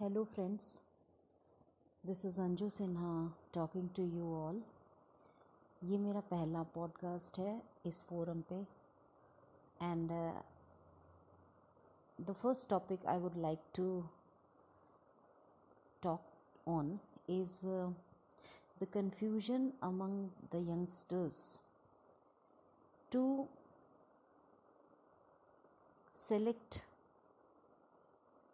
Hello friends this is Anju Sinha talking to you all ये मेरा पहला podcast है इस फोरम पे. And the first topic I would like to talk on is the confusion among the youngsters to select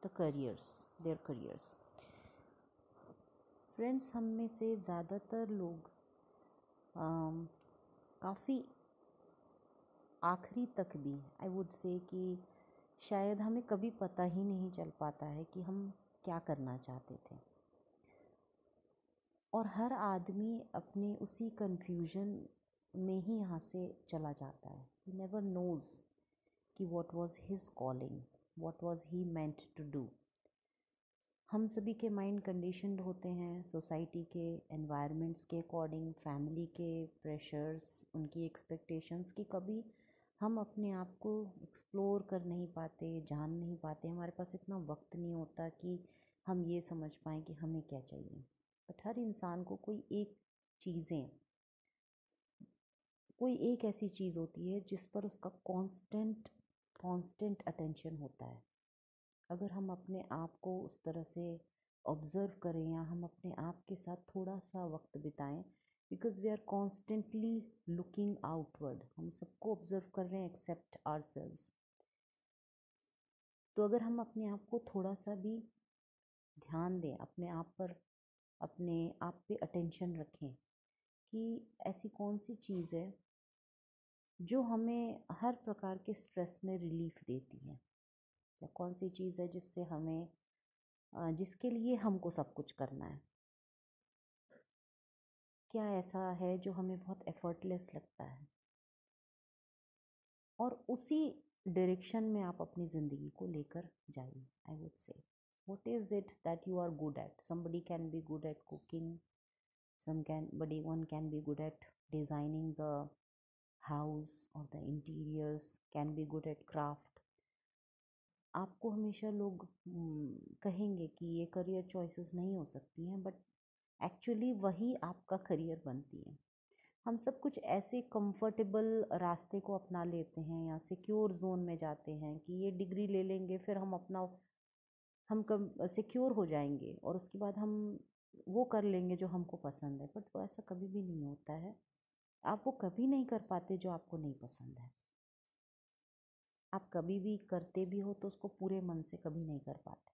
the careers their careers. Friends हम में से ज़्यादातर लोग काफ़ी आखिरी तक भी आई वुड से कि शायद हमें कभी पता ही नहीं चल पाता है कि हम क्या करना चाहते थे। और हर आदमी अपने उसी कन्फ्यूज़न में ही यहाँ से चला जाता है। ही नेवर नोज़ कि what was his calling what was he meant to do हम सभी के माइंड कंडीशनड होते हैं सोसाइटी के एनवायरनमेंट्स के अकॉर्डिंग फैमिली के प्रेशर्स उनकी एक्सपेक्टेशंस की कभी हम अपने आप को एक्सप्लोर कर नहीं पाते, जान नहीं पाते, हमारे पास इतना वक्त नहीं होता कि हम ये समझ पाएँ कि हमें क्या चाहिए। बट हर इंसान को कोई एक चीज़ें, कोई एक ऐसी चीज़ होती है जिस पर उसका कांस्टेंट कांस्टेंट अटेंशन होता है। अगर हम अपने आप को उस तरह से ऑब्ज़र्व करें या हम अपने आप के साथ थोड़ा सा वक्त बिताएँ because we are constantly looking outward हम सबको ऑब्ज़र्व कर रहे हैं एक्सेप्ट आर तो अगर हम अपने आप को थोड़ा सा भी ध्यान दें, अपने आप पर, अपने आप पे अटेंशन रखें, कि ऐसी कौन सी चीज़ है जो हमें हर प्रकार के स्ट्रेस में रिलीफ देती है। या कौन सी चीज़ है जिससे हमें जिसके लिए हमको सब कुछ करना है? क्या ऐसा है जो हमें बहुत एफर्टलेस लगता है? और उसी डायरेक्शन में आप अपनी ज़िंदगी को लेकर जाइए I would say what is it that you are good at somebody can be good at cooking some can body one can be good at designing the house और the interiors can be good at craft आपको हमेशा लोग कहेंगे कि ये career choices नहीं हो सकती हैं बट एक्चुअली वही आपका करियर बनती है। हम सब कुछ ऐसे कंफर्टेबल रास्ते को अपना लेते हैं या सिक्योर जोन में जाते हैं कि ये डिग्री ले लेंगे, फिर हम अपना, हम कम सिक्योर हो जाएँगे और उसके बाद हम वो कर लेंगे जो हमको पसंद है बट वो ऐसा कभी भी नहीं होता है। आप वो कभी नहीं कर पाते जो आपको नहीं पसंद है। आप कभी भी करते भी हो तो उसको पूरे मन से कभी नहीं कर पाते।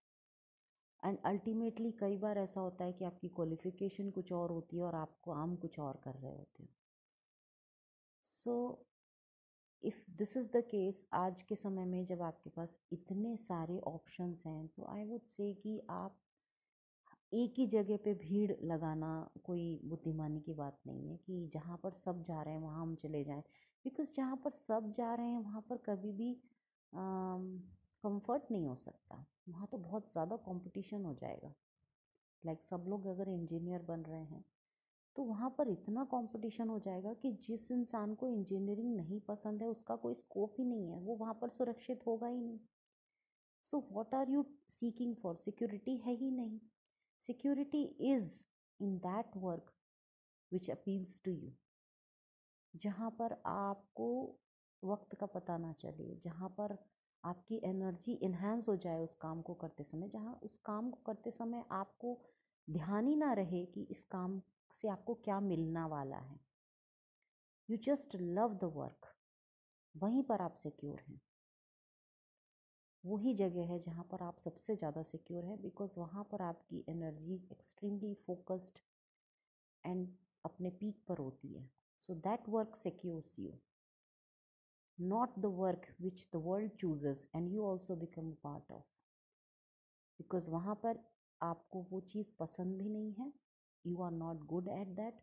एंड अल्टीमेटली कई बार ऐसा होता है कि आपकी क्वालिफिकेशन कुछ और होती है और आपको आम कुछ और कर रहे होते हो। So if this is the case आज के समय में जब आपके पास इतने सारे ऑप्शंस हैं तो आई वुड से कि आप एक ही जगह पे भीड़ लगाना कोई बुद्धिमानी की बात नहीं है कि जहाँ पर सब जा रहे हैं, वहाँ हम चले जाएँ। बिकॉज़ जहाँ पर सब जा रहे हैं, वहाँ पर कभी भी कंफर्ट नहीं हो सकता। वहाँ तो बहुत ज़्यादा कंपटीशन हो जाएगा। लाइक like सब लोग अगर इंजीनियर बन रहे हैं तो वहाँ पर इतना कंपटीशन हो जाएगा कि जिस इंसान को इंजीनियरिंग नहीं पसंद है, उसका कोई स्कोप ही नहीं है। वो वहाँ पर सुरक्षित होगा ही नहीं। So what are you seeking for security है ही नहीं। Security is in that work which appeals to you जहाँ पर आपको वक्त का पता ना चले, जहाँ पर आपकी एनर्जी इन्हेंस हो जाए उस काम को करते समय, जहाँ उस काम को करते समय आपको ध्यान ही ना रहे कि इस काम से आपको क्या मिलना वाला है। You just love the work वहीं पर आप सिक्योर हैं। वही जगह है जहाँ पर आप सबसे ज़्यादा सिक्योर हैं बिकॉज़ वहाँ पर आपकी एनर्जी एक्सट्रीमली फोकस्ड एंड अपने पीक पर होती है। So that work secures you, not the work which the world chooses and you also become part of because वहाँ पर आपको वो चीज़ पसंद भी नहीं है you are not good at that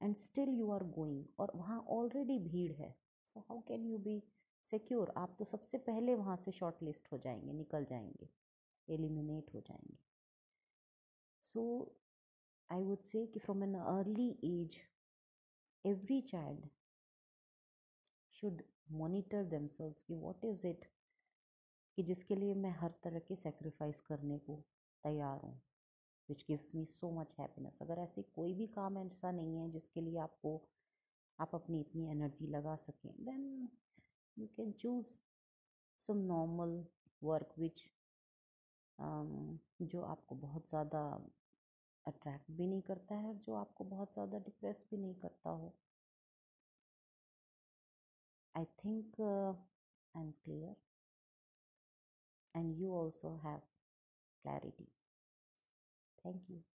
and still you are going और वहाँ ऑलरेडी भीड़ है। So how can you be secure, आप तो सबसे पहले वहाँ से शॉर्ट लिस्ट हो जाएँगे, निकल जाएँगे, एलिमिनेट हो जाएँगे। सो आई वुड से कि from an early age every child should monitor themselves कि what इज़ इट कि जिसके लिए मैं हर तरह के सेक्रीफाइस करने को तैयार हूँ which gives me so much happiness अगर ऐसे कोई भी काम ऐसा नहीं है जिसके लिए आपको, आप अपनी इतनी एनर्जी लगा सकें then you can choose some normal work which जो आपको बहुत ज़्यादा अट्रैक्ट भी नहीं करता है और जो आपको बहुत ज़्यादा डिप्रेस भी नहीं करता हो I think I am clear and you also have clarity. Thank you.